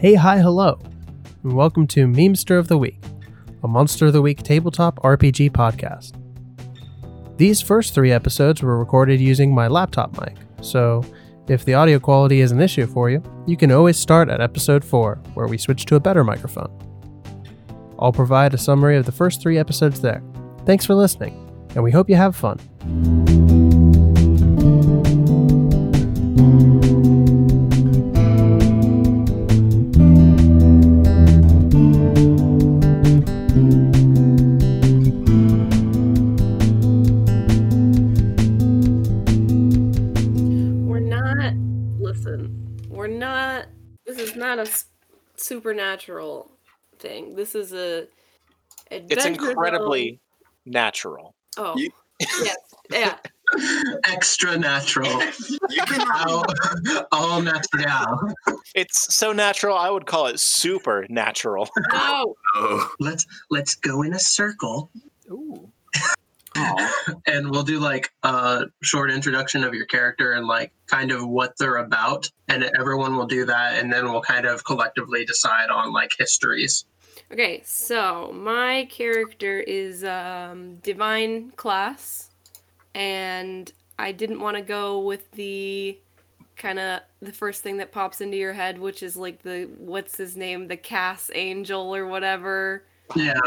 Hey, hi, hello, and welcome to Memester of the Week, a Monster of the Week tabletop RPG podcast. These first three episodes were recorded using my laptop mic, so if the audio quality is an issue for you, you can always start at episode 4, where we switch to a better microphone. I'll provide a summary of the first three episodes there. Thanks for listening, and we hope you have fun. Supernatural thing. This is a. It's Adventure incredibly natural. Oh. you- yes. Yeah. extra natural. You can all, all natural. It's so natural, I would call it supernatural. No. Oh, Let's let's go in a circle Ooh. and we'll do like a short introduction of your character and like kind of what they're about. And everyone will do that and then we'll kind of collectively decide on like histories. Okay, so my character is um, divine class, and I didn't want to go with the kind of the first thing that pops into your head, which is like the what's his name, the Cass Angel or whatever. Yeah.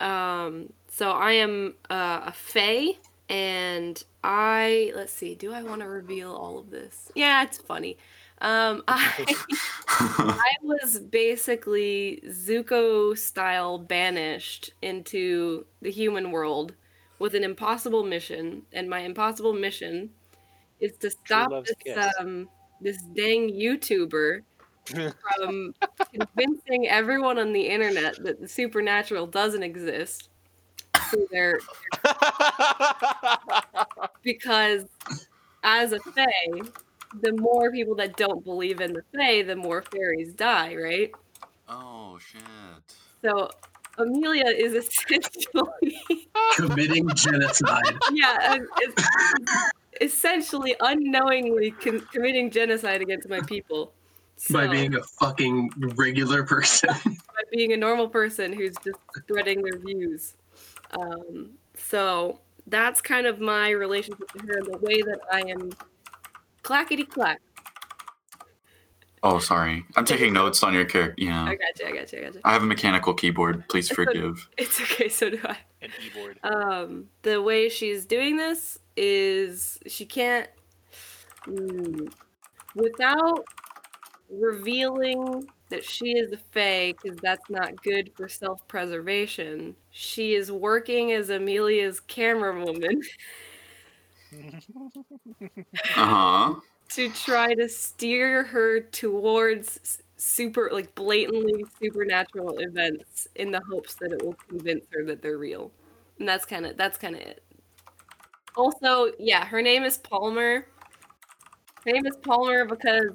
Um, so I am uh, a Fae, and I let's see, do I want to reveal all of this? Yeah, it's funny. Um, I I was basically Zuko style banished into the human world with an impossible mission, and my impossible mission is to stop this kiss. um this dang YouTuber from convincing everyone on the internet that the supernatural doesn't exist. So they're because as a fae, the more people that don't believe in the fae, the more fairies die, right? oh shit. So Amelia is essentially Committing genocide. yeah, it's essentially unknowingly con- committing genocide against my people. By being a fucking regular person. by being a normal person who's just spreading their views. Um, so that's kind of my relationship to her, the way that I am clackety clack. Oh, sorry. I'm taking notes on your character. Yeah. I got you, I got you, I got you. I have a mechanical keyboard. Please forgive. It's okay, so do I. An e-board. Um, the way she's doing this is she can't, mm, without revealing that she is a fae, because that's not good for self preservation, she is working as Amelia's camera woman Uh huh. to try to steer her towards super, like blatantly supernatural events in the hopes that it will convince her that they're real. And that's kind of that's kind of it. Also, yeah, her name is Palmer. Her name is Palmer because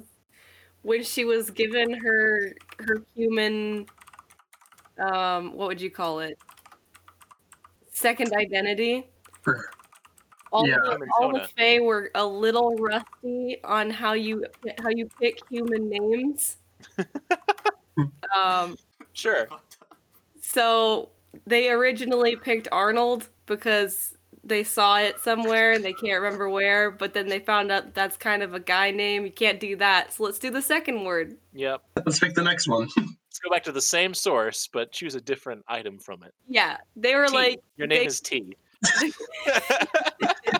when she was given her her human um what would you call it? Second identity. All, Yeah. the, Human all the Fae were a little rusty on how you how you pick human names. um, Sure. so they originally picked Arnold because they saw it somewhere and they can't remember where, but then they found out that's kind of a guy name. You can't do that. So let's do the second word. Yep. Let's pick the next one. Let's go back to the same source, but choose a different item from it. Yeah, they were T. like, Your name they- is T.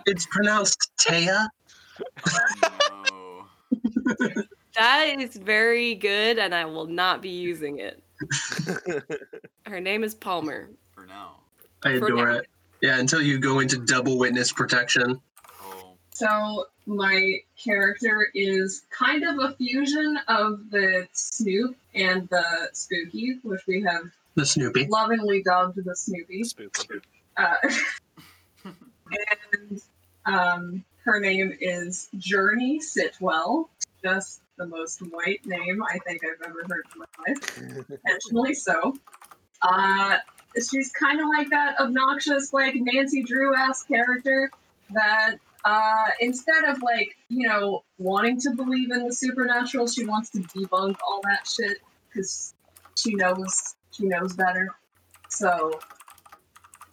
It's pronounced Taya. Oh, no. that is very good, and I will not be using it. Her name is Palmer. For now. I For adore now. it. Yeah, until you go into double witness protection. So my character is kind of a fusion of the Snoop and the Spooky, which we have The Snoopy. lovingly dubbed the Snoopy. Spooky. Uh, and um, her name is Journey Sitwell. Just the most white name I think I've ever heard in my life. Intentionally so. Uh, she's kind of like that obnoxious, like Nancy Drew ass character that uh, instead of like you know wanting to believe in the supernatural, she wants to debunk all that shit. because she knows she knows better. So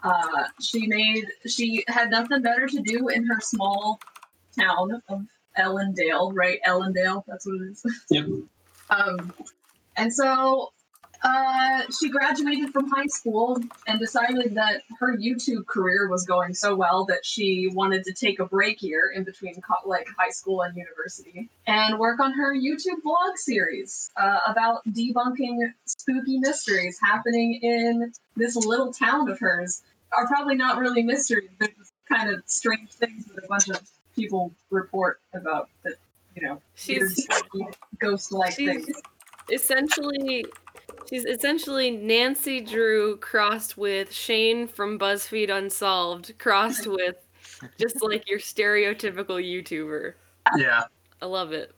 uh, she made she had nothing better to do in her small town of Ellendale, right? Ellendale, that's what it is. Yep. Um, and so uh, she graduated from high school and decided that her YouTube career was going so well that she wanted to take a break year in between co- like high school and university and work on her YouTube vlog series uh, about debunking spooky mysteries happening in this little town of hers. Are probably not really mysteries, but kind of strange things that a bunch of people report about that you know ghost-like things. Essentially she's essentially Nancy Drew crossed with Shane from BuzzFeed Unsolved crossed with just like your stereotypical YouTuber. Yeah. I love it.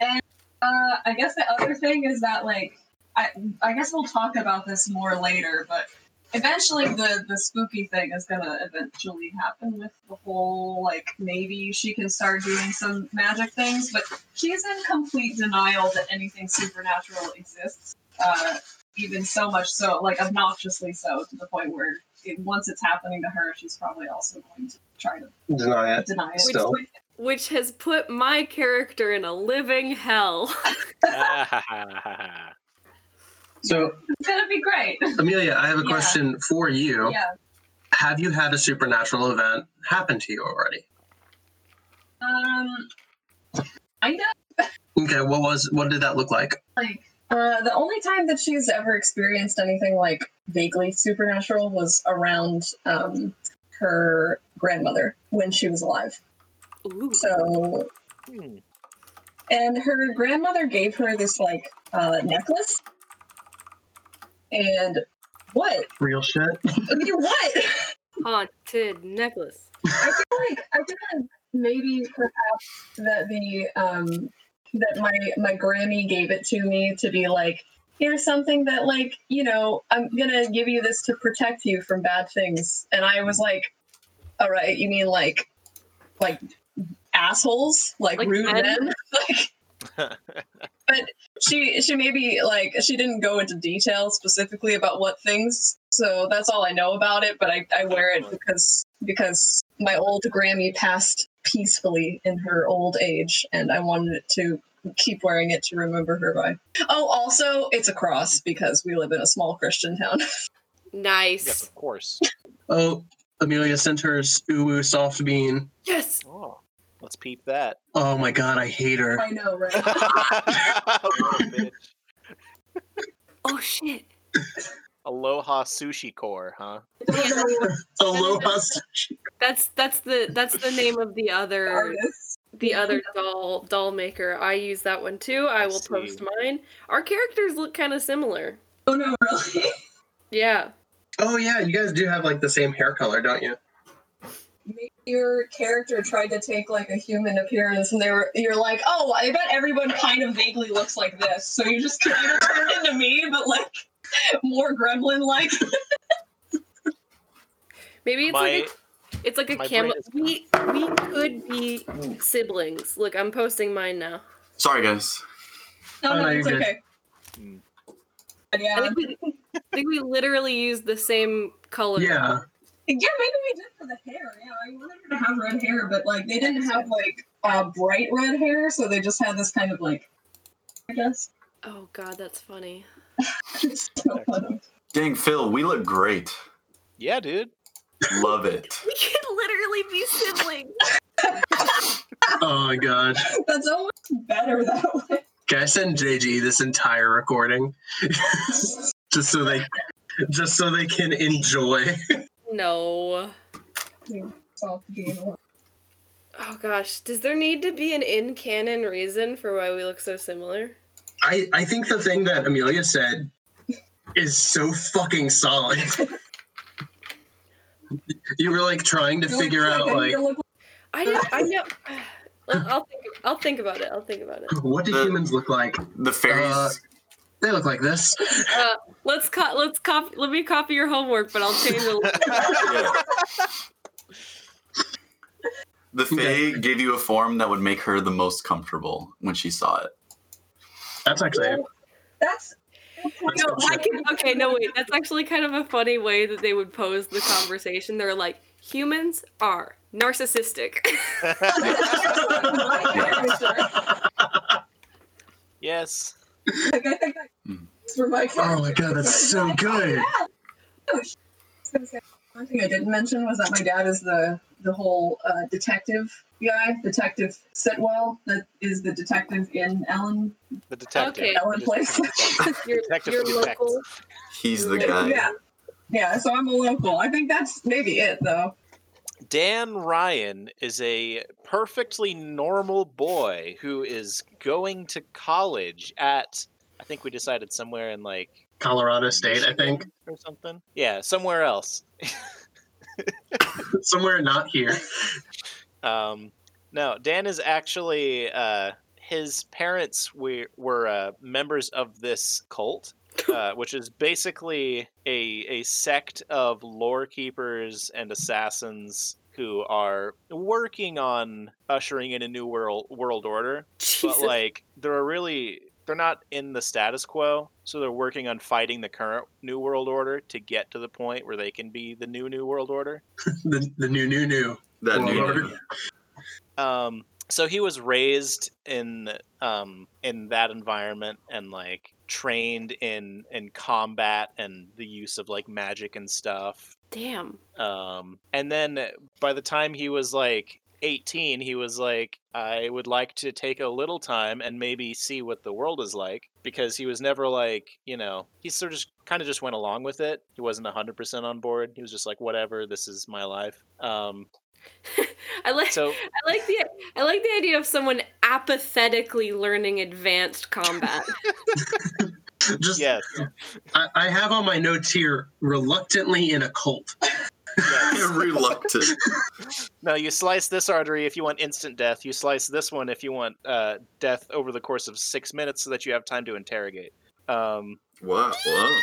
And uh, I guess the other thing is that like I I guess we'll talk about this more later, but eventually the the spooky thing is gonna eventually happen with the whole like maybe she can start doing some magic things, but she's in complete denial that anything supernatural exists. Uh, even so much so, like obnoxiously so, to the point where it, once it's happening to her, she's probably also going to try to Deny it. deny it. Still. Which- Which has put my character in a living hell. So, It's gonna be great. Amelia, I have a Yeah. question for you. yeah. Have you had a supernatural event happen to you already? Um. Kind of. Okay, what was what did that look like? like uh, the only time that she's ever experienced anything like vaguely supernatural was around um, her grandmother when she was alive. Ooh. So, Hmm. and her grandmother gave her this like uh, necklace. And what? Real shit. I mean, what? Haunted necklace. I feel like I feel like maybe perhaps that the um that my my Grammy gave it to me to be like here's something that like you know i'm gonna give you this to protect you from bad things and i was like all right you mean like like assholes like, Like rude men? men like but she she maybe like she didn't go into detail specifically about what things so that's all i know about it but i, I wear it because because my old grammy passed peacefully in her old age and i wanted it to keep wearing it to remember her by oh also it's a cross because we live in a small christian town Nice. yes, of course. Oh, Amelia sent her uwu soft bean. Yes. Oh, let's peep that. Oh my god, I hate her. i know right Little oh, bitch. Oh shit. Aloha sushi core, huh? Aloha. sushi. That's that's the that's the name of the other artists the other doll doll maker. I use that one too. I I will see. post mine. Our characters look kind of similar. oh no really Yeah. Oh yeah, you guys do have like the same hair color, don't you? Maybe your character tried to take like a human appearance and they were you're like oh i bet everyone kind of vaguely looks like this so you just kind of turned into me but like more gremlin like Maybe it's My like a, it's like a my camo. We we could be siblings. Look, I'm posting mine now. Sorry, guys. no Oh, no no, it's you're good. okay Hmm. I yeah think we, I think we literally used the same color. Yeah. Yeah maybe we did for the hair yeah i wanted her to have red hair but like they didn't have like uh, bright red hair so they just had this kind of like i guess Oh god, that's funny. it's so funny Dang, Phil, we look great. Yeah, dude. Love it. We can literally be siblings. Oh my god. that's almost better that way Can I send JG this entire recording? just so they just so they can enjoy. No. Soft game. Oh gosh, does there need to be an in canon reason for why we look so similar? I, I think the thing that Amelia said is so fucking solid. you were like trying to figure out like I don't, I know. I'll I'll think. I'll think about it. I'll think about it. what do The- humans look like? The fairies. Uh, They look like this. Uh, let's co- let's copy. Let me copy your homework, but I'll change a little. yeah. The Fae gave you a form that would make her the most comfortable when she saw it. That's actually That's No, I can, okay, no, wait. That's actually kind of a funny way that they would pose the conversation. They're like, humans are narcissistic. yes. Like, I think that's for my Oh my god, that's so good. Oh, sh- I was gonna say, One thing I didn't mention was that my dad is the the whole uh, detective guy, Detective Sitwell, that is the detective in Ellen. The detective. Okay. Ellen Place. detective. your Detective your detects. local. He's the guy. Yeah, yeah. So I'm a local. I think that's maybe it though. Dan Ryan is a perfectly normal boy who is going to college at I think we decided somewhere in like Colorado State, I think. or something. Yeah, somewhere else. Somewhere not here. Um, no, Dan is actually uh, his parents were were uh, members of this cult, uh, which is basically a a sect of lore keepers and assassins who are working on ushering in a new world world order. Jesus. But like they're really they're not in the status quo, so they're working on fighting the current new world order to get to the point where they can be the new new world order. The, the new, new, new. That World new Order. dude. um so he was raised in um in that environment and like trained in in combat and the use of like magic and stuff. Damn. um and then by the time he was like 18 he was like i would like to take a little time and maybe see what the world is like because he was never like you know he sort of just kind of just went along with it. He wasn't 100% on board. He was just like whatever this is my life. Um I like so I like the I like the idea of someone apathetically learning advanced combat. Just, yes I, I have on my notes here, reluctantly in a cult. yes Reluctant. No, you slice this artery if you want instant death. You slice this one if you want uh, death over the course of six minutes, so that you have time to interrogate. Um, Wow. Wow.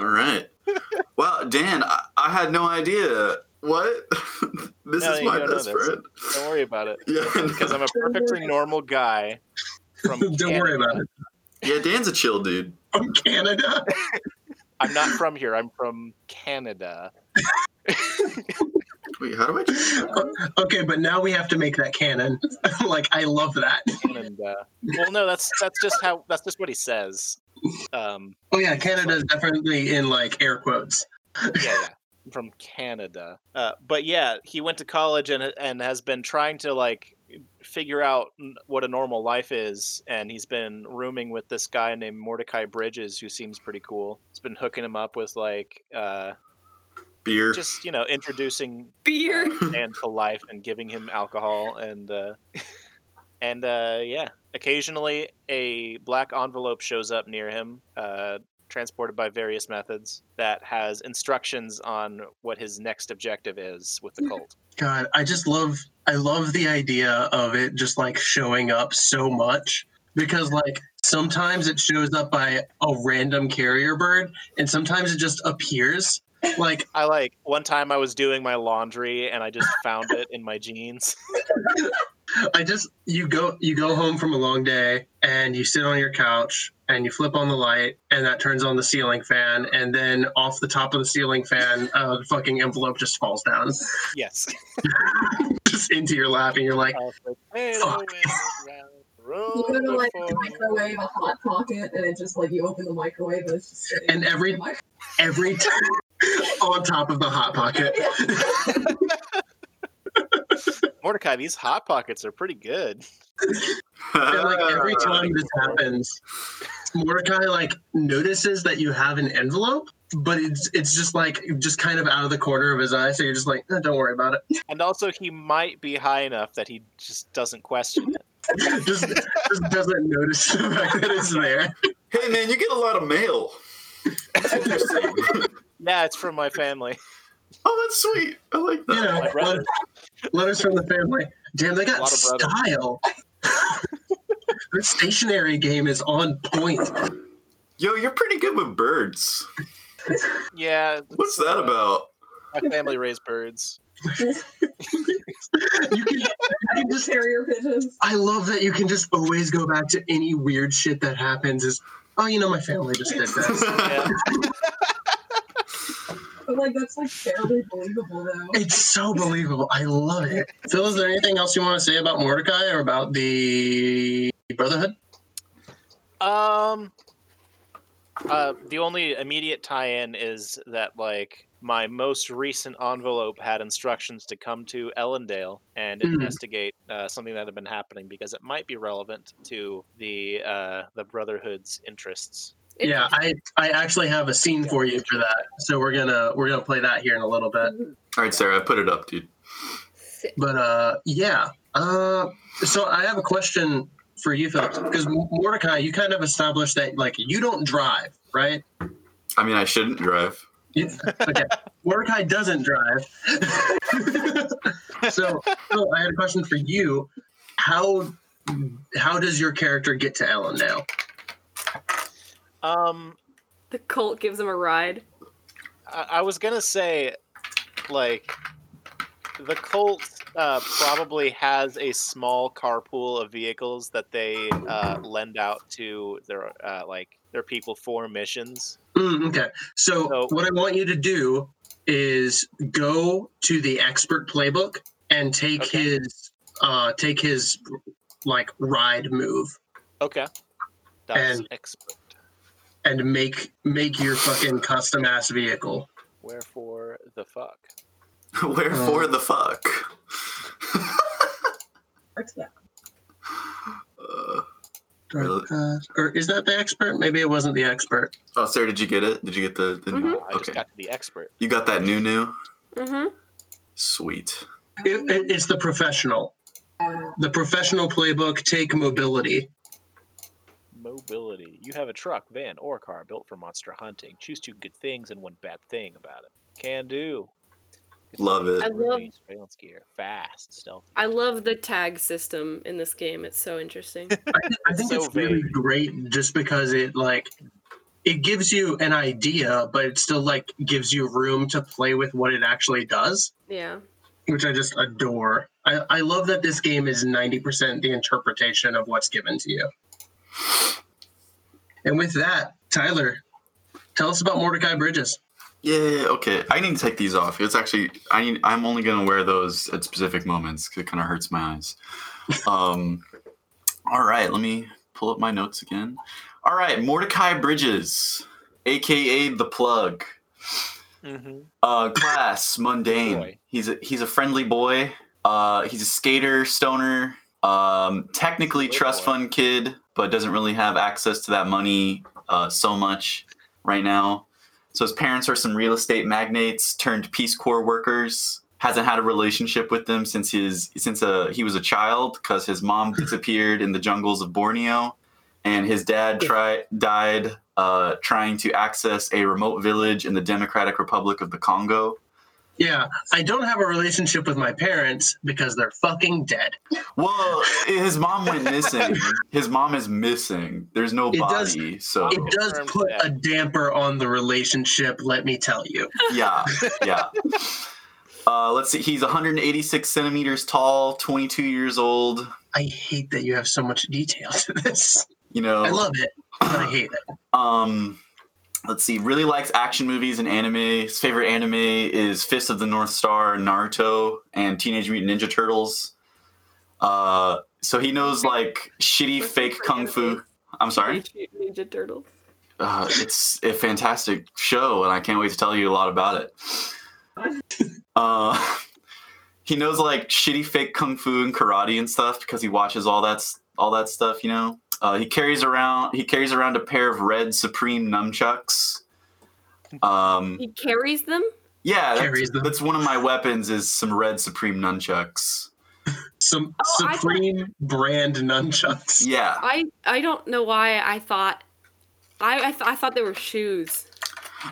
All right. Wow, Dan, I, I had no idea. What? this No, is my best friend. don't worry about it, Yeah. because I'm a perfectly normal guy. From Don't worry about it. yeah, Dan's a chill dude. From Canada. I'm not from here. I'm from Canada. Wait, how do I change that? Okay, but now we have to make that canon. like, I love that. Canada. Well, no, that's that's just how that's just what he says. Um, Oh yeah, Canada is definitely in like air quotes. yeah, yeah. I'm from Canada. Uh, but yeah, he went to college and and has been trying to like figure out what a normal life is, and he's been rooming with this guy named Mordecai Bridges, who seems pretty cool. He's been hooking him up with like uh, Beer. just you know introducing Beer. and to life and giving him alcohol and uh, and uh, yeah, occasionally a black envelope shows up near him, uh, transported by various methods that has instructions on what his next objective is with the cult. God, I just love I love the idea of it just like showing up so much because like sometimes it shows up by a random carrier bird and sometimes it just appears. Like I like one time I was doing my laundry and I just found it in my jeans. I just you go you go home from a long day and you sit on your couch and you flip on the light and that turns on the ceiling fan and then off the top of the ceiling fan a fucking envelope just falls down Yes. just into your lap and you're like I was like, "Hey, Fuck. went round the road You go to like before." microwave a hot pocket, and it just like you open the microwave and it's just sitting And every- in the every time on top of the hot pocket. Mordecai, these hot pockets are pretty good. And like every time this happens, Mordecai like notices that you have an envelope, but it's it's just like just kind of out of the corner of his eye. So you're just like, "Eh, don't worry about it. And also, he might be high enough that he just doesn't question it. just just doesn't notice the fact that it's there. Hey man, you get a lot of mail. That's interesting. Yeah, it's from my family. Oh, that's sweet. I like You that. know, My brother. letters from the family. Damn, they got A lot of brothers. style. Their stationary game is on point. Yo, you're pretty good with birds. Yeah. What's that about? My family raised birds. You can, you can just carrier pigeons. I love that you can just always go back to any weird shit that happens. Is oh, you know, my family just did this. Yeah. But like that's like fairly believable though. It's so believable. I love it. Phil, is there anything else you want to say about Mordecai or about the Brotherhood? Um, uh, the only immediate tie-in is that like my most recent envelope had instructions to come to Ellendale and Mhm. investigate uh, something that had been happening because it might be relevant to the uh, the Brotherhood's interests. Yeah, I I actually have a scene for you for that. So we're gonna we're gonna play that here in a little bit. All right, Sarah, I put it up, dude. But uh, yeah. Uh, so I have a question for you, Phil, because Mordecai, you kind of established that like you don't drive, right? I mean, I shouldn't drive. You- okay. Mordecai doesn't drive. so, so I had a question for you. How how does your character get to Ellendale? Um, The cult gives him a ride. I, I was gonna say, like, the cult uh, probably has a small carpool of vehicles that they uh, lend out to their uh, like their people for missions. Mm, okay. So, So- what I want you to do is go to the expert playbook and take Okay. his uh take his like ride move Okay, that's And- expert. And make make your fucking custom ass vehicle. Wherefore the fuck? Wherefore Uh. the fuck? What's that? Uh, Uh, or is that the expert? Maybe it wasn't the expert. oh, Sarah, did you get it? Did you get the? the Mhm. I just Okay, got the expert. you got that new new. Mm-hmm. Sweet. It, it- it's the professional. The professional playbook. Take mobility. Mobility. You have a truck, van, or car built for monster hunting. Choose two good things and one bad thing about it. Can do. Good Love it. I love- Surveillance gear. Fast, stealthy. I love the tag system in this game. It's so interesting. I think so it's really great just because it like it gives you an idea, but it still like gives you room to play with what it actually does, yeah. which I just adore. I, I love that this game is 90% the interpretation of what's given to you. And with that, Tyler, tell us about Mordecai Bridges. Yeah. Okay. I need to take these off. It's actually I need. I'm only gonna wear those at specific moments 'cause it kind of hurts my eyes. Um. all right. Let me pull up my notes again. All right. Mordecai Bridges, aka the Plug. Mm-hmm. Uh, class mundane. Boy. He's a he's a friendly boy. Uh, he's a skater, stoner. Um, technically Good trust boy. fund kid, but doesn't really have access to that money uh, so much right now. So his parents are some real estate magnates turned Peace Corps workers. Hasn't had a relationship with them since his since uh, he was a child because his mom disappeared in the jungles of Borneo, and his dad try, died uh, trying to access a remote village in the Democratic Republic of the Congo. Yeah, I don't have a relationship with my parents because they're fucking dead. Well, his mom went missing. His mom is missing. There's no It does- body, so It does put a damper on the relationship, let me tell you. yeah, yeah. Uh, let's see. He's 186 centimeters tall, 22 years old. I hate that you have so much detail to this. You know, I love it, but I hate it. um, let's see. Really likes action movies and anime. His favorite anime is Fist of the North Star, Naruto, and Teenage Mutant Ninja Turtles. Uh, so he knows like shitty fake kung fu. I'm sorry. Ninja Turtles. uh, it's a fantastic show, and I can't wait to tell you a lot about it. Uh, he knows like shitty fake kung fu and karate and stuff because he watches all that all that stuff. You know, uh, he carries around he carries around a pair of red Supreme nunchucks. Um, He carries them. yeah, that's, Carries them. that's one of my weapons is some red Supreme nunchucks. Some Oh, I thought- supreme brand nunchucks. Yeah, I I don't know why I thought I I, th- I thought they were shoes.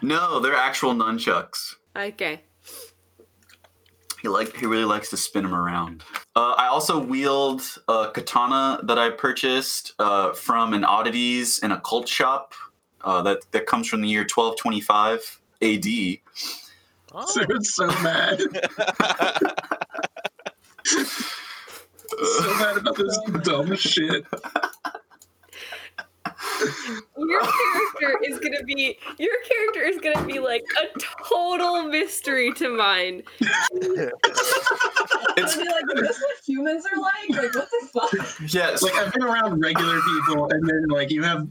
no, they're actual nunchucks. Okay. He like he really likes to spin them around. Uh, I also wield a katana that I purchased uh, from an oddities and occult shop uh, that that comes from the year 1225 A.D. Oh. Sarah's so mad. so mad about this dumb shit. Your character is gonna be your character is gonna be like a total mystery to mine. It's I'd be like, is this what humans are like? Like, what the fuck? yes. like I've been around regular people, and then like you have.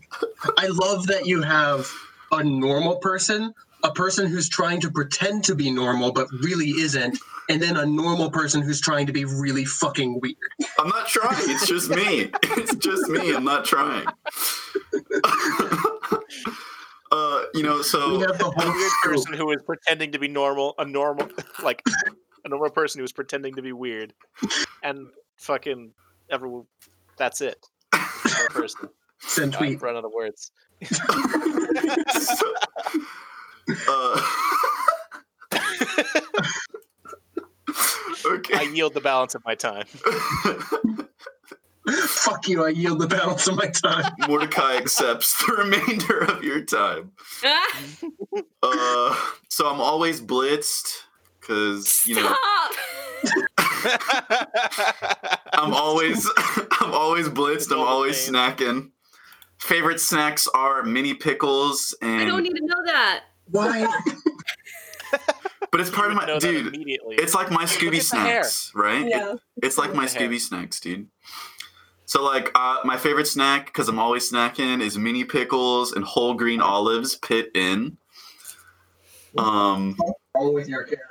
I love that you have a normal person, a person who's trying to pretend to be normal but really isn't, and then a normal person who's trying to be really fucking weird. I'm not trying. It's just me. It's just me. I'm not trying. uh, you know, so We have the a whole weird person who is pretending to be normal, a normal, like a normal person who is pretending to be weird, and fucking everyone. That's it. Person. Send God, tweet. I've run out of words. Uh, okay. I yield the balance of my time. Fuck you! I yield the balance of my time. Mordecai accepts the remainder of your time. Ah, Uh, so I'm always blitzed because you know I'm always I'm always blitzed. I'm always snacking. Favorite snacks are mini pickles and I don't need to know that. Why? but it's part of my dude. immediately. It's like my Scooby at the hair. snacks, right? Yeah. It's like my Look at the hair. Scooby snacks, dude. So like uh, my favorite snack because I'm always snacking is mini pickles and whole green olives pit in. Um. All with your character.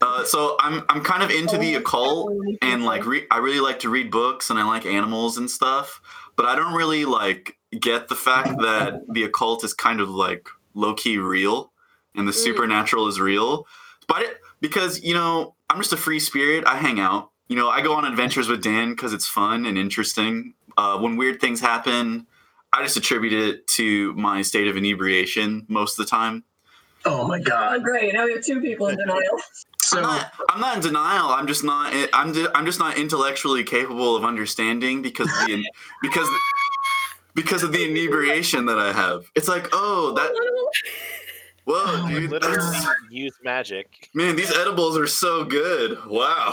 Uh, so I'm I'm kind of into the occult and like re- I really like to read books and I like animals and stuff, but I don't really like get the fact that the occult is kind of like low key real and the Mm. supernatural is real. But it, because you know I'm just a free spirit, I hang out. You know, I go on adventures with Dan because it's fun and interesting. Uh, when weird things happen, I just attribute it to my state of inebriation most of the time. Oh my Oh, god. great. Now we have two people in denial. I'm So not, I'm not in denial. I'm just not. I'm. ju- I'm just not intellectually capable of understanding because the because because of the inebriation that I have. It's like, oh, oh that whoa, Oh, dude, literally that's- use magic. man, these edibles are so good. Wow.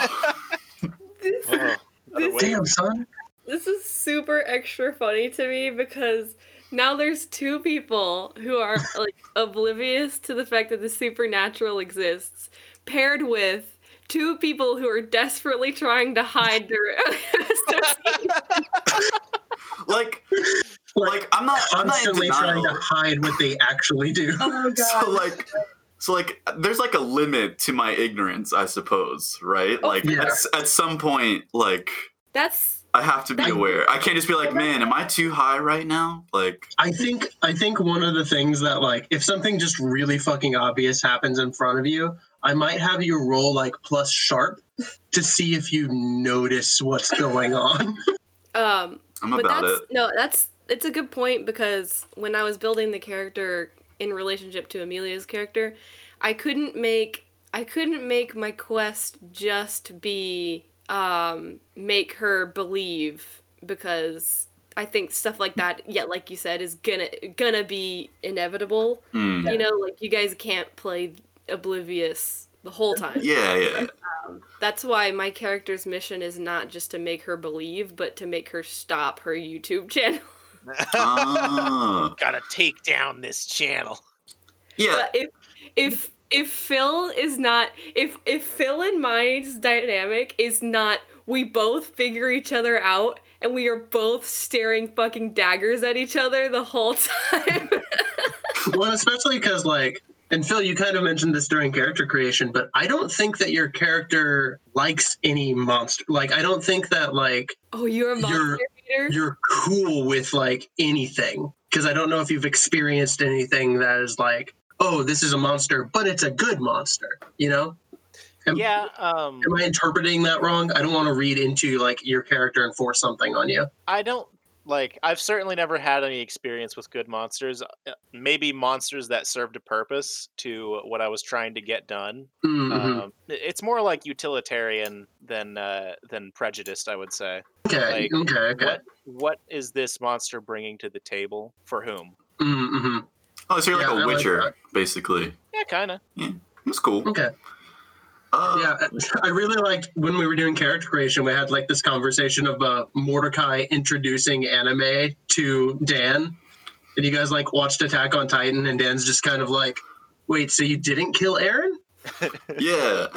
This, Oh, This- damn son. this is super extra funny to me because now there's two people who are like oblivious to the fact that the supernatural exists, paired with two people who are desperately trying to hide their association. Like, Like, like I'm not. I'm not in constantly trying denial. to hide what they actually do. Oh god. So like. So like, there's like a limit to my ignorance, I suppose, right? Oh, Like yeah. at, at some point, like That's I have to be That- aware. I can't just be like, man, am I too high right now? Like, I think I think one of the things that like if something just really fucking obvious happens in front of you, I might have you roll like plus sharp to see if you notice what's going on. um I'm but about that's it. no that's it's a good point because when i was building the character in relationship to amelia's character i couldn't make i couldn't make my quest just be um make her believe because i think stuff like that yeah like you said is gonna gonna be inevitable Hmm. you know like you guys can't play oblivious the whole time Yeah, yeah. that's why my character's mission is not just to make her believe, but to make her stop her YouTube channel. Ah. Gotta take down this channel. yeah. But if if if Phil is not if if Phil and mine's dynamic is not we both figure each other out and we are both staring fucking daggers at each other the whole time. well, especially because like and Phil, you kind of mentioned this during character creation, but I don't think that your character likes any monster. Like I don't think that like oh, you're a monster You're- eater? you're cool with like anything because I don't know if you've experienced anything that is like, oh, this is a monster, but it's a good monster. You know? Am- Yeah, um, Am I interpreting that wrong? I don't want to read into like your character and force something on you. I don't like. I've certainly never had any experience with good monsters. Uh, Maybe monsters that served a purpose to what I was trying to get done. Mhm. Um, it's more like utilitarian than uh, than prejudiced, I would say. okay, like, okay, okay. What what is this monster bringing to the table for whom? Mm-hmm. Oh, so you're Yeah, like I a like witcher, that. basically. Yeah, kind of. Yeah, That's cool. Okay. Uh, Yeah, I really liked when we were doing character creation. We had like this conversation of uh, Mordecai introducing anime to Dan, and you guys like watched Attack on Titan, and Dan's just kind of like, "Wait, so you didn't kill Eren? Yeah.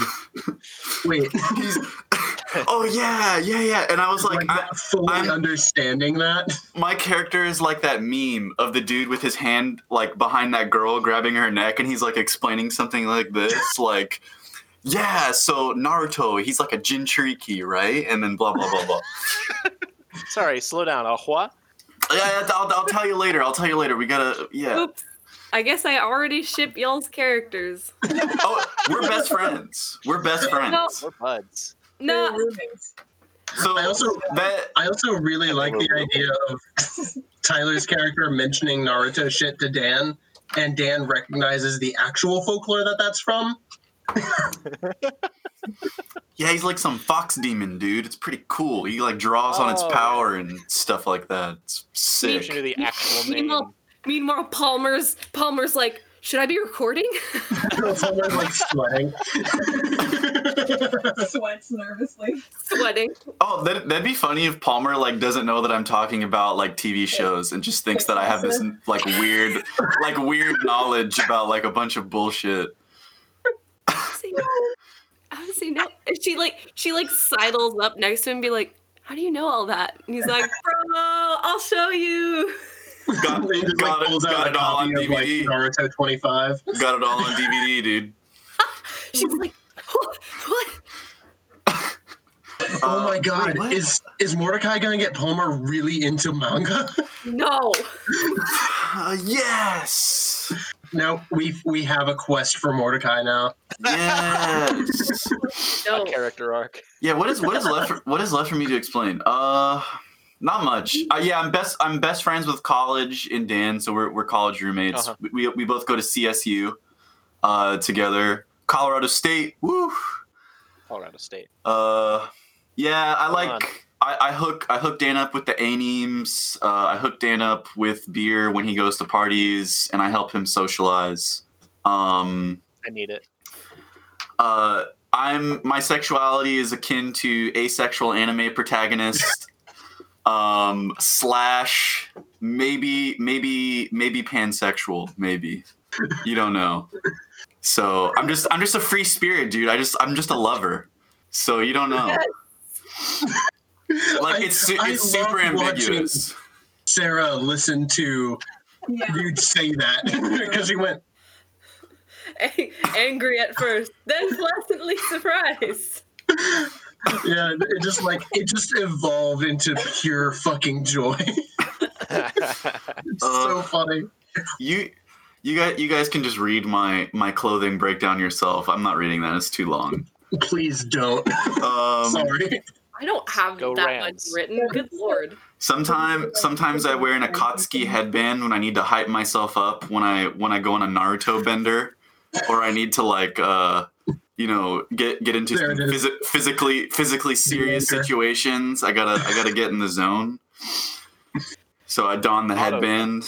Wait, He's, oh yeah, yeah, yeah. And I was like, like, I, fully I'm- understanding that." my character is like that meme of the dude with his hand like behind that girl grabbing her neck, and he's like explaining something like this, like. Yeah, so Naruto, he's like a Jinchuriki, right? And then blah blah blah blah. Sorry, slow down. A what? Yeah, yeah, I'll, I'll tell you later. I'll tell you later. We gotta, yeah. Oops. I guess I already ship y'all's characters. Oh, we're best friends. We're best friends. We're buds. No. So I also that I also really like the idea of Tyler's character mentioning Naruto shit to Dan, and Dan recognizes the actual folklore that that's from. yeah, he's like some fox demon, dude. It's pretty cool. He like draws on its Oh. power and stuff like that. It's sick. Change the actual name. Meanwhile- meanwhile, Palmer's Palmer's like, should I be recording? Someone like sweating. Sweats nervously. Sweating. Oh, that, that'd be funny if Palmer like doesn't know that I'm talking about like TV shows and just thinks that I have this like weird, like weird knowledge about like a bunch of bullshit. Say no. How does he know? And she like she like sidles up next to him and be like, How do you know all that? And he's like, Bro, I'll show you. Got, He just, got it, got it all on copy of, like, DVD. Naruto 25. Got it all on DVD, dude. She's like, What? what? Oh my Uh, god, wait, what? is is Mordecai gonna get Palmer really into manga? No. Uh, yes, no, we we have a quest for Mordecai now. yes. No. A character arc. Yeah, what is what is left for, what is left for me to explain? Uh not much. Uh, yeah, I'm best I'm best friends with college and Dan, so we're we're college roommates. Uh-huh. We, we both go to CSU uh together. Colorado State. Woo. Colorado State. Uh yeah, I Come like on. I, I hook I hook Dan up with the animes. Uh, I hook Dan up with beer when he goes to parties, and I help him socialize. Um, I need it. uh, I'm my sexuality is akin to asexual anime protagonist. um, slash maybe maybe maybe pansexual maybe you don't know. So I'm just I'm just a free spirit, dude. I just I'm just a lover. So you don't know. Like I- it's su- I super love watching ambiguous. Sarah listened to Yeah. you say that because he went, Angry at first, then pleasantly surprised. yeah, it just like it just evolved into pure fucking joy. It's so Uh, funny. You you guys you guys can just read my my clothing breakdown yourself. I'm not reading that. It's too long. Please don't. Um, Sorry. I don't have Go that Rams. much written. Good lord. Sometime sometimes I wear an Akatsuki headband when I need to hype myself up when I when I go on a Naruto bender, or I need to like uh you know get get into There some it is. phys- physically physically serious situations. I gotta I gotta get in the zone. So I don the headband.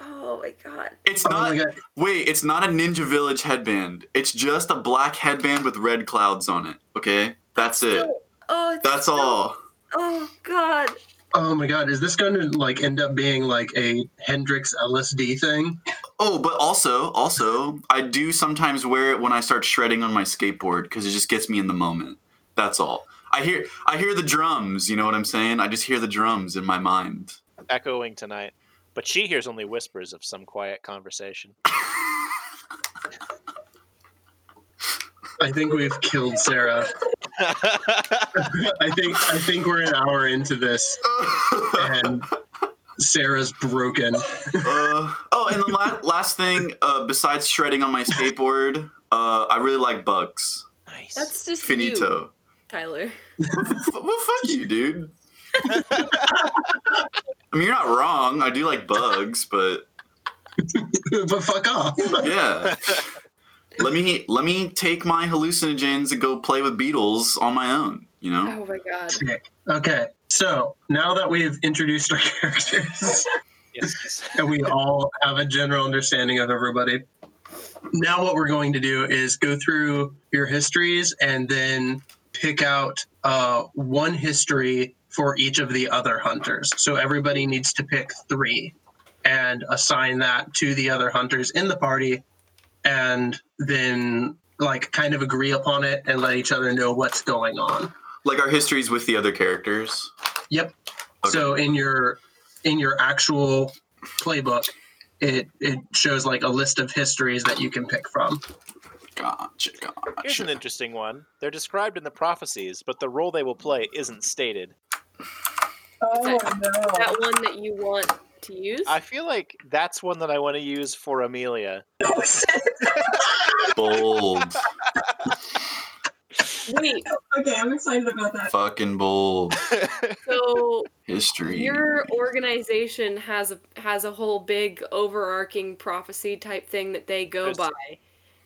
Oh my god. It's Oh not my god. Wait, it's not a Ninja Village headband. It's just a black headband with red clouds on it. Okay, that's it. Oh, it's That's so- all. Oh god. Oh my god. Is this going to like end up being like a Hendrix LSD thing? Oh, but also, also, I do sometimes wear it when I start shredding on my skateboard because it just gets me in the moment. That's all. I hear, I hear the drums. You know what I'm saying? I just hear the drums in my mind. Echoing tonight. But she hears only whispers of some quiet conversation. I think we've killed Sarah. I think I think we're an hour into this and Sarah's broken. Uh, oh, and the la- last thing, uh, besides shredding on my skateboard, uh, I really like bugs. nice. That's just you, Finito. Tyler. Well, fuck you, dude. I mean, you're not wrong. I do like bugs, but but fuck off. yeah. Let me let me take my hallucinogens and go play with beetles on my own. You know. Oh my god. Okay. So now that we've introduced our characters yes. and we all have a general understanding of everybody, now what we're going to do is go through your histories and then pick out uh, one history for each of the other hunters. So everybody needs to pick three. and assign that to the other hunters in the party and then like kind of agree upon it and let each other know what's going on. Like our histories with the other characters. Yep. Okay. So in your in your actual playbook, it it shows like a list of histories that you can pick from. Gotcha, gotcha. Here's an interesting one. They're described in the prophecies, but the role they will play isn't stated. Oh no. that one that you want to use? I feel like that's one that I want to use for Amelia. Oh shit. Bold. Wait, Okay, I'm excited about that. Fucking bold. so History. your organization has a has a whole big overarching prophecy type thing that they go There's by.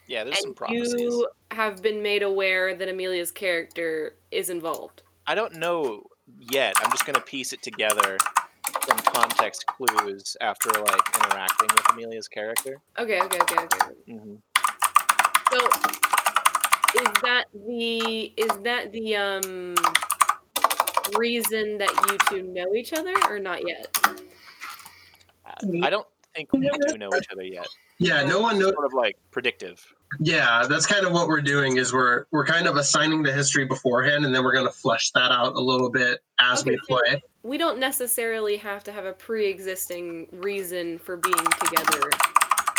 yeah, there's some and prophecies. you have been made aware that Amelia's character is involved. I don't know yet. I'm just gonna piece it together some context clues after like interacting with Amelia's character. Okay, okay, okay, okay. hmm So is that the is that the um reason that you two know each other or not yet? I don't think we do know each other yet. Yeah, no one knows. Sort of like predictive. Yeah, that's kind of what we're doing. Is we're we're kind of assigning the history beforehand, and then we're going to flesh that out a little bit as we Okay, so- play. We don't necessarily have to have a pre-existing reason for being together.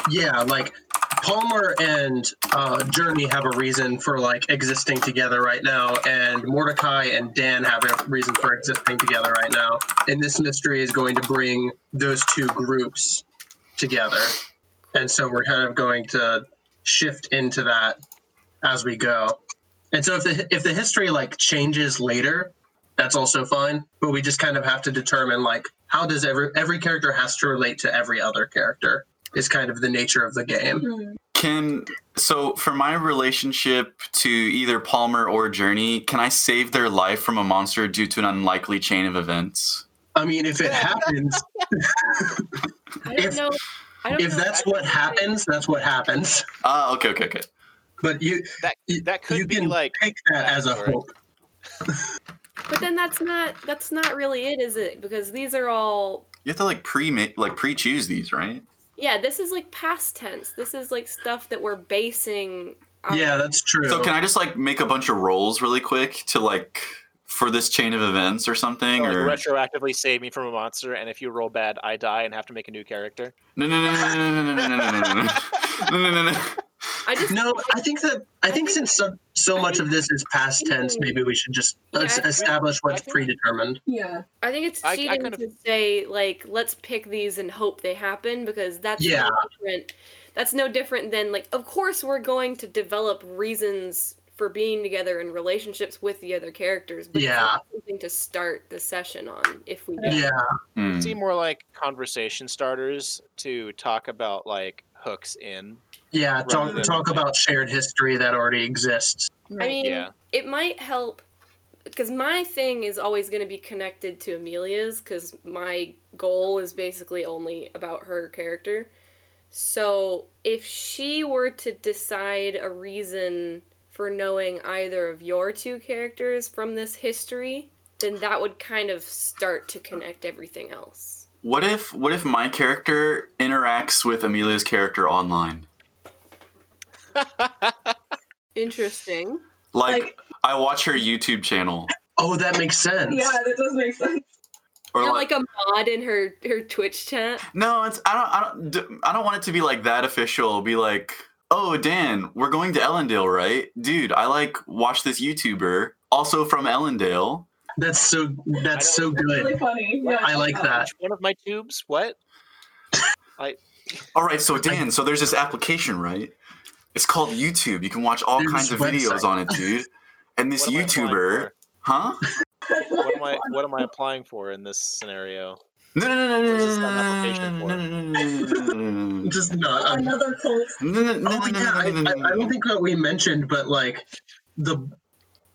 Yeah, like Palmer and uh, Journey have a reason for like existing together right now, and Mordecai and Dan have a reason for existing together right now. And this mystery is going to bring those two groups together, and so we're kind of going to shift into that as we go. And so if the if the history like changes later, that's also fine. But we just kind of have to determine like how does every every character has to relate to every other character is kind of the nature of the game. Hmm. Can so for my relationship to either Palmer or Journey, can I save their life from a monster due to an unlikely chain of events? I mean, if it happens, I don't If- know. I don't if know that's what happens, that's what happens. Ah, okay, okay, okay. But you That you, that could you be can like take that as a backstory. hope. But then that's not that's not really it, is it? Because these are all You have to like pre like pre choose these, right? yeah, this is like past tense. This is like stuff that we're basing our Yeah, that's true. So can I just like make a bunch of rolls really quick to like for this chain of events or something? like, or retroactively save me from a monster, and if you roll bad, I die and have to make a new character. no no no no no no no no no no no no no no no. I just no, I think that I think since so, so much of this is past tense, maybe we should just Yeah, es- I- establish what's I think- predetermined. Yeah. I think it's I- I cheating kind of- to say like let's pick these and hope they happen because that's Yeah. no different. That's no different than like of course we're going to develop reasons for being together and relationships with the other characters. But Yeah. not something to start the session on if we do. Yeah, Hmm. Seem more like conversation starters to talk about like hooks in. yeah. Talk talk about shared history that already exists. I mean, Yeah. it might help because my thing is always going to be connected to Amelia's because my goal is basically only about her character. So if she were to decide a reason for knowing either of your two characters from this history, then that would kind of start to connect everything else. What if what if my character interacts with Amelia's character online? Interesting. Like, Like- I watch her YouTube channel, Oh, that makes sense. Yeah, that does make sense. or You're like, like a mod in her her Twitch chat. no, it's I don't I don't I don't want it to be like that official. Be like, oh Dan, we're going to Ellendale, right? Dude, I like watch this YouTuber also from Ellendale. That's so that's so That's really good. funny. Yeah, I like that. One of my tubes? What? All right, so Dan, so there's this application, right? It's called YouTube. You can watch all There's kinds of this videos website. on it, dude. And this What am I applying YouTuber, huh? What am I what am I applying for in this scenario? No, no, no, no, no, What is this no, an application no, for? no, no, no, no, no, no, no. Just not. Another cult. No, no, no, Oh no, no, yeah, I, I, I don't think that we mentioned, but like the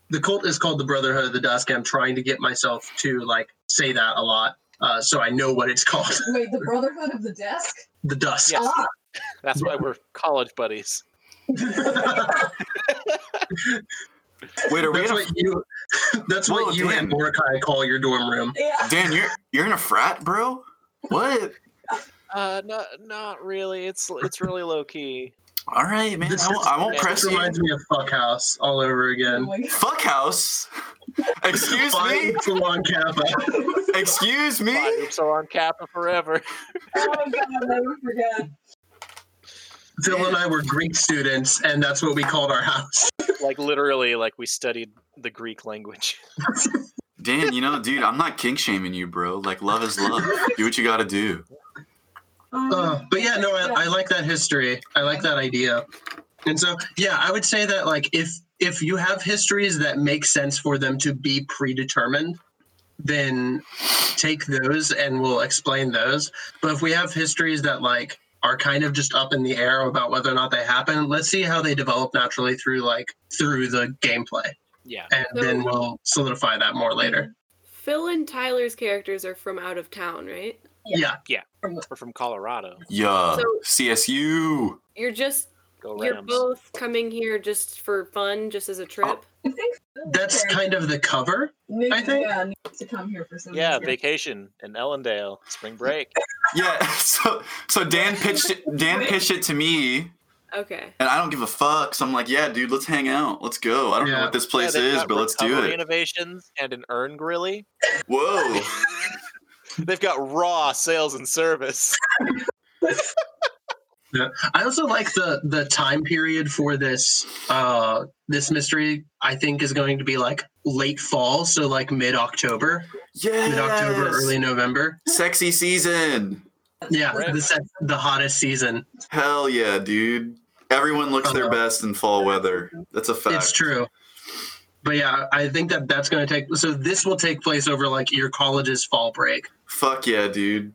the cult is called the Brotherhood of the Dusk. I'm trying to get myself to like say that a lot, uh, so I know what it's called. Wait, the Brotherhood of the Desk? the Dusk. Yes. Ah, That's why we're college buddies. Wait, are we that's gonna? what you. That's what Whoa, you Dan. and Mordecai call your dorm room. yeah. Dan, you're you're in a frat, bro. What? Uh, not not really. It's it's really low key. All right, man. This I won't, I won't press This you. reminds me of Fuckhouse all over Oh again. my god. Fuck house. Excuse me. Fine Salon Kappa. Excuse me. Five Oops are on Kappa forever. Oh god, I'll never forget. Phil and I were Greek students, and that's what we called our house. like literally, like we studied the Greek language. Dan, you know, dude, I'm not kink shaming you, bro. Like, love is love. Do what you gotta do. Um, Uh, but yeah, no, I, I like that history. I like that idea. And so, yeah, I would say that like if if you have histories that make sense for them to be predetermined, then take those and we'll explain those. But if we have histories that like are kind of just up in the air about whether or not they happen, let's see how they develop naturally through like through the gameplay, Yeah. and then we'll solidify that more later. Phil and Tyler's characters are from out of town, right? Yeah, Yeah. We're from Colorado. Yeah. So- CSU. You're just Go you're both coming here just for fun, just as a trip. Oh, I think that's kind of the cover. Nick, I think- yeah, needs to come here for some Yeah, reason. vacation in Ellendale, spring break. Yeah. So so Dan pitched it. Dan pitched it to me, Okay. and I don't give a fuck. So I'm like, yeah, dude, let's hang out. Let's go. I don't know what this place they've is, but let's do recovery it. Innovations and an urn grilly. Whoa. They've got raw sales and service. I also like the the time period for this uh this mystery. I think is going to be like late fall, so like mid October, Yeah. mid October, early November. Sexy season. Yeah, Right. this is the hottest season. Hell yeah, dude. Everyone looks their Uh, best in fall weather. That's a fact. It's true. But yeah, I think that that's going to take. So this will take place over like your college's fall break. Fuck yeah, dude.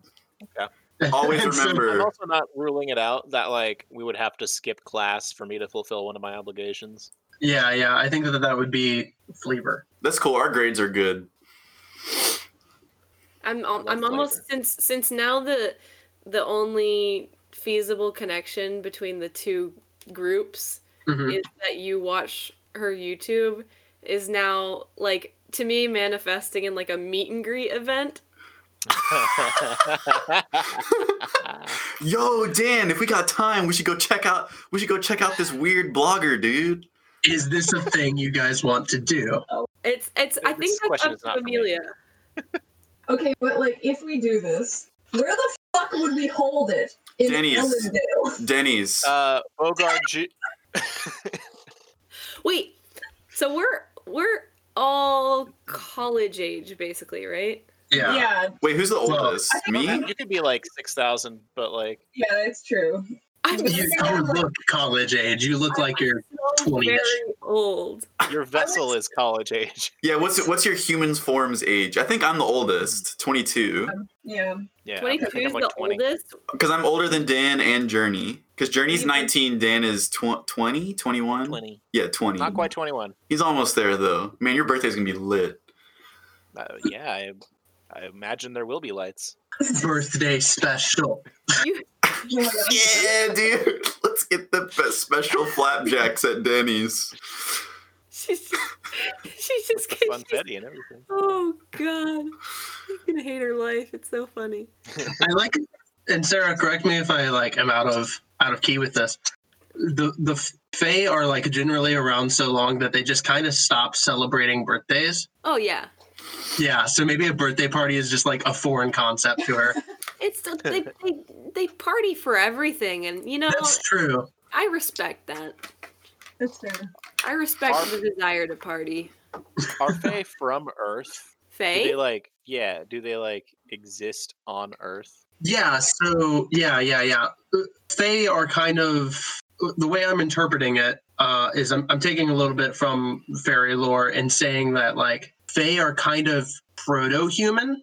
Always remember- I'm also not ruling it out that like we would have to skip class for me to fulfill one of my obligations. yeah, yeah, I think that that would be Fleaver. That's cool. Our grades are good. I'm al- Love I'm almost flavor. since since now the the only feasible connection between the two groups Mhm. is that you watch her YouTube is now like to me manifesting in like a meet and greet event. Yo, Dan, if we got time, we should go check out we should go check out this weird blogger, dude. Is this a thing you guys want to do? It's it's I This think that's up to not for me. Amelia. Okay, but like if we do this, where the fuck would we hold it? In Denny's. Ellendale? Denny's. uh, Bogart. Ju- Wait, so we're we're all college age basically, right? Yeah. Yeah, Wait, who's the oldest? I Me? You could be like six thousand, but like yeah, that's true. I'm You, you look college age. You look like you're so 20-ish. very old. your vessel is college age. Yeah, what's what's your human's forms age? I think I'm the oldest, 22. Yeah. Yeah, I Twenty think two I'm is like the 20. oldest. Because I'm older than Dan and Journey. Because Journey's 19, Dan is tw- 20, 21? 20. Yeah, 20. Not quite 21. He's almost there, though. Man, your birthday's going to be lit. Uh, yeah, I, I imagine there will be lights. birthday special. You Yeah, dude. Let's get the best special flapjacks at Denny's. she's just, she's just With gonna, she's- funfetti and everything. Oh god. She's gonna hate her life. It's so funny. I like, it and Sarah, correct me if I like am out of out of key with this. The the Fae are like generally around so long that they just kind of stop celebrating birthdays. Oh yeah. Yeah, so maybe a birthday party is just like a foreign concept to her. It's they, they they party for everything and you know That's true. I respect that. That's fair. I respect Are- the desire to party. Are Fae from Earth? Do they like, yeah, do they like exist on Earth? Yeah, so yeah, yeah, yeah. Fae are kind of the way I'm interpreting it uh, is I'm, I'm taking a little bit from fairy lore and saying that like Fae are kind of proto-human,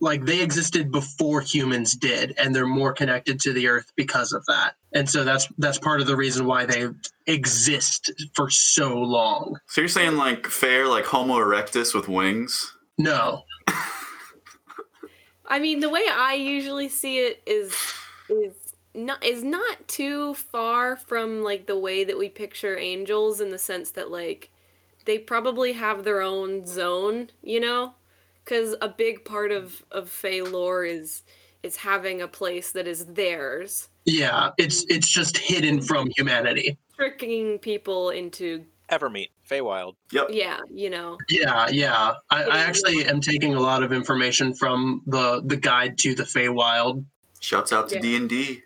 like they existed before humans did, and they're more connected to the earth because of that. And so that's that's part of the reason why they exist for so long. So you're saying, like, fair, like Homo erectus with wings? No, I mean, the way I usually see it is is not is not too far from like the way that we picture angels in the sense that like they probably have their own zone, you know? Cuz a big part of of Fey lore is is having a place that is theirs, Yeah, it's it's just hidden from humanity. tricking people into Evermeet, Feywild. Yep. yeah, you know. Yeah, yeah. I, I actually am taking a lot of information from the the guide to the Feywild. Shouts out to D and D.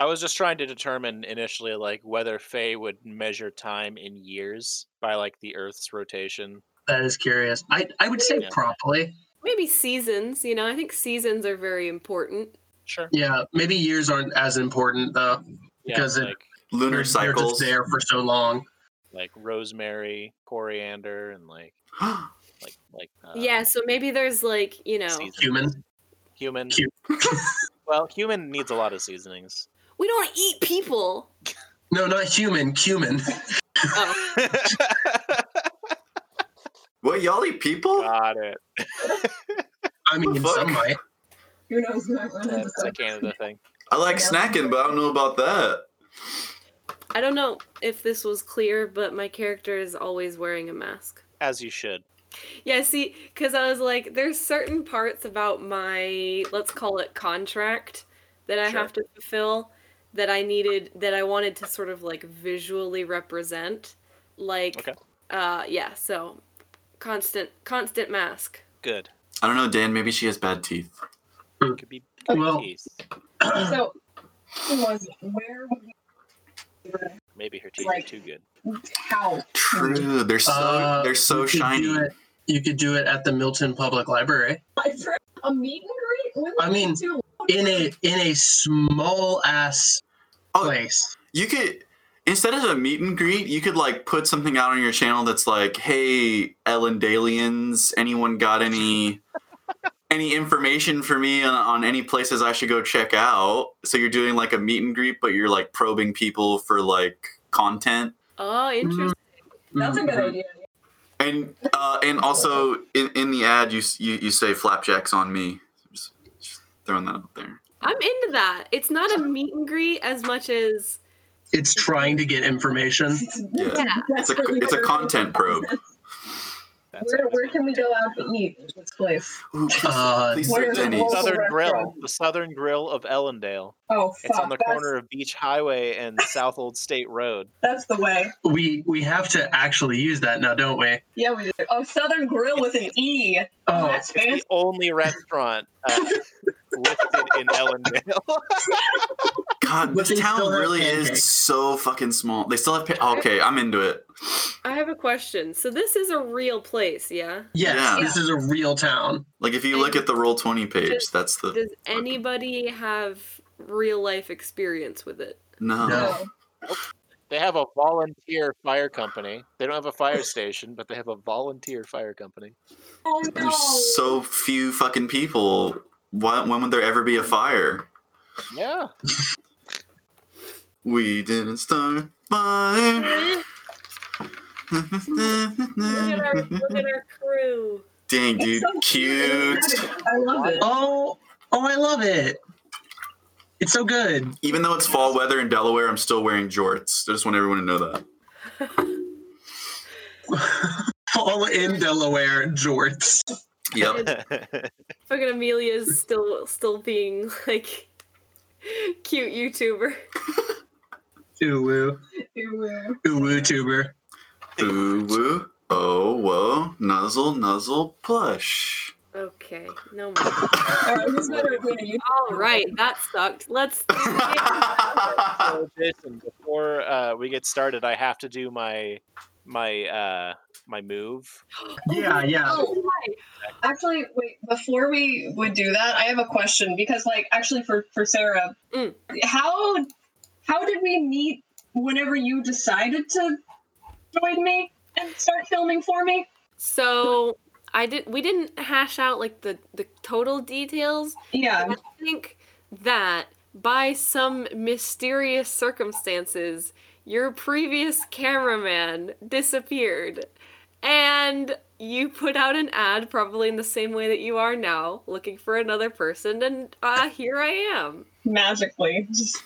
I was just trying to determine initially like whether Fey would measure time in years by like the Earth's rotation. That is curious. I I would say Yeah. probably. Maybe seasons, you know. I think seasons are very important. Sure. Yeah, maybe years aren't as important though. Yeah, Because it- Lunar They're- They're cycles. just there for so long. like rosemary, coriander, and like like like uh, yeah, so maybe there's like, you know, seasons. Human. Human. Hu- Well, human needs a lot of seasonings. We don't eat people. No, not human. Cumin. Oh, what y'all eat people? Got it. I mean, fuck? some might. Who knows? We might run into That's a Canada thing. I like snacking, but I don't know about that. I don't know if this was clear, but my character is always wearing a mask. As you should. Yeah, see, because I was like, there's certain parts about my, let's call it contract, that I Sure. have to fulfill that I needed, that I wanted to sort of like visually represent. Like, Okay. uh, yeah, so constant, constant mask. Good. I don't know, Dan. Maybe she has bad teeth. Could be Well- teeth. So, was? Where would we Maybe her teeth like- are too good. how? True. They're so Uh, they're so you could shiny. do it- You could do it at the Milton Public Library I've heard a meet and greet. Wouldn't I mean, in a in a small ass Oh, place. You could instead of a meet and greet, you could like put something out on your channel that's like, "Hey, Ellendalians, anyone got any any information for me on, on any places I should go check out?" So you're doing like a meet and greet, but you're like probing people for like content. Oh, interesting. That's a good Mhm. idea. And uh, and also in, in the ad, you, you you say flapjacks on me. Just, just throwing that out there. I'm into that. It's not a meet and greet as much as, It's trying to get information. Yeah. yeah. It's a it's a content probe. Where, where can we go out to eat this place? Ooh, Uh, please Where say is the Southern Grill, the Southern Grill of Ellendale. Oh, fuck. It's on the that's, corner of Beach Highway and South Old State Road. That's the way. We we have to actually use that now, don't we? Yeah, we do. Oh, Southern Grill with an E. Oh, that's It's fancy. the only restaurant uh, listed in Ellendale. God, But this town really pancakes. is so fucking small. They still have. Pa- okay, I'm into it. I have a question. So this is a real place, yeah? yes, Yeah. this is a real town. Like if you look at the roll twenty page, Does- that's the Does anybody have real life experience with it? no. No. they have a volunteer fire company. They don't have a fire station, but they have a volunteer fire company. Oh, no. There's so few fucking people. Why, when would there ever be a fire? Yeah. We didn't start fire. Look at our look at our crew. Dang, It's dude, so cute. I love it. Oh, oh, I love it. It's so good. Even though it's fall weather in Delaware, I'm still wearing jorts. I just want everyone to know that. Fall in Delaware, jorts. Yep. Fucking Amelia's still still being like cute YouTuber. Ooh woo, Ew. ooh woo tuber. Ooh woo. Oh whoa. Nuzzle nuzzle plush. Okay, no more. All right, who's better at being a All right, that sucked. Let's. So, Jason, before uh, we get started, I have to do my my uh, my move. Yeah, yeah. Oh, Actually, wait. Before we would do that, I have a question because, like, actually, for for Sarah, Mm. how how did we meet? Whenever you decided to join me and start filming for me, So I did. We didn't hash out like the the total details. yeah, I think that by some mysterious circumstances, your previous cameraman disappeared. And you put out an ad, probably in the same way that you are now, looking for another person, and uh, here I am. magically. Just,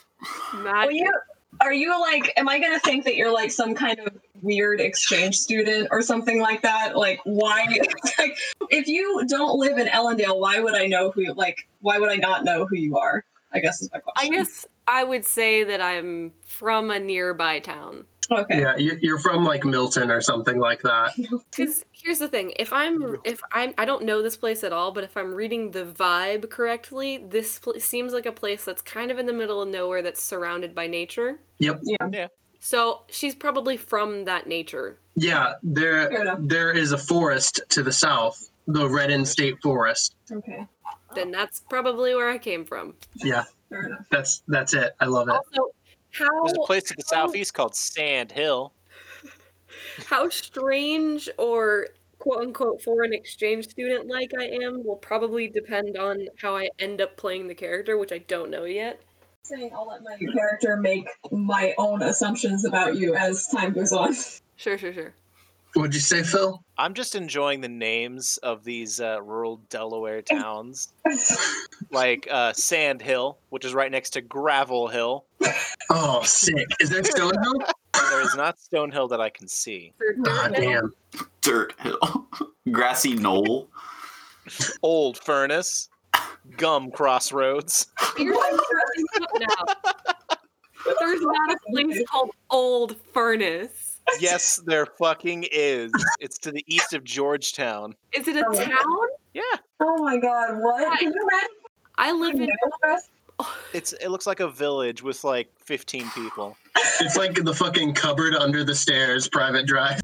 well, Magic. you Are you like, am I gonna think that you're like some kind of weird exchange student or something like that? Like, why? like, if you don't live in Ellendale, why would I know who? Like, why would I not know who you are? I guess is my question I guess I would say that I'm from a nearby town. Okay. Yeah, you- you're from like Milton or something like that. Because here's the thing: if I'm, if I'm, I don't know this place at all, but if I'm reading the vibe correctly, this pl- seems like a place that's kind of in the middle of nowhere that's surrounded by nature. Yep. Yeah. So she's probably from that nature. Yeah, there enough. there is a forest to the south, the Redden State Forest. Okay. Then that's probably where I came from. Yeah, Fair enough. that's that's it. I love it. Also, how There's a place to the southeast called Sand Hill. how strange or quote unquote foreign exchange student like I am will probably depend on how I end up playing the character, which I don't know yet. Saying I'll let my character make my own assumptions about you as time goes on. Sure, sure, sure. What'd you say, Phil? I'm just enjoying the names of these uh, rural Delaware towns, like uh, Sand Hill, which is right next to Gravel Hill. Oh, sick. Is there Stonehill? There is not Stonehill that I can see. God Dirtman, damn. Dirt hill, grassy knoll. Old Furnace, Gum Crossroads. Here's what I'm putting out. There's not a place called Old Furnace. Yes, there fucking is. It's to the east of Georgetown. Is it a Oh. town? Yeah, Oh my god, what? Can you imagine? I live in. it's it looks like a village with like 15 people. It's like the fucking cupboard under the stairs, private drive.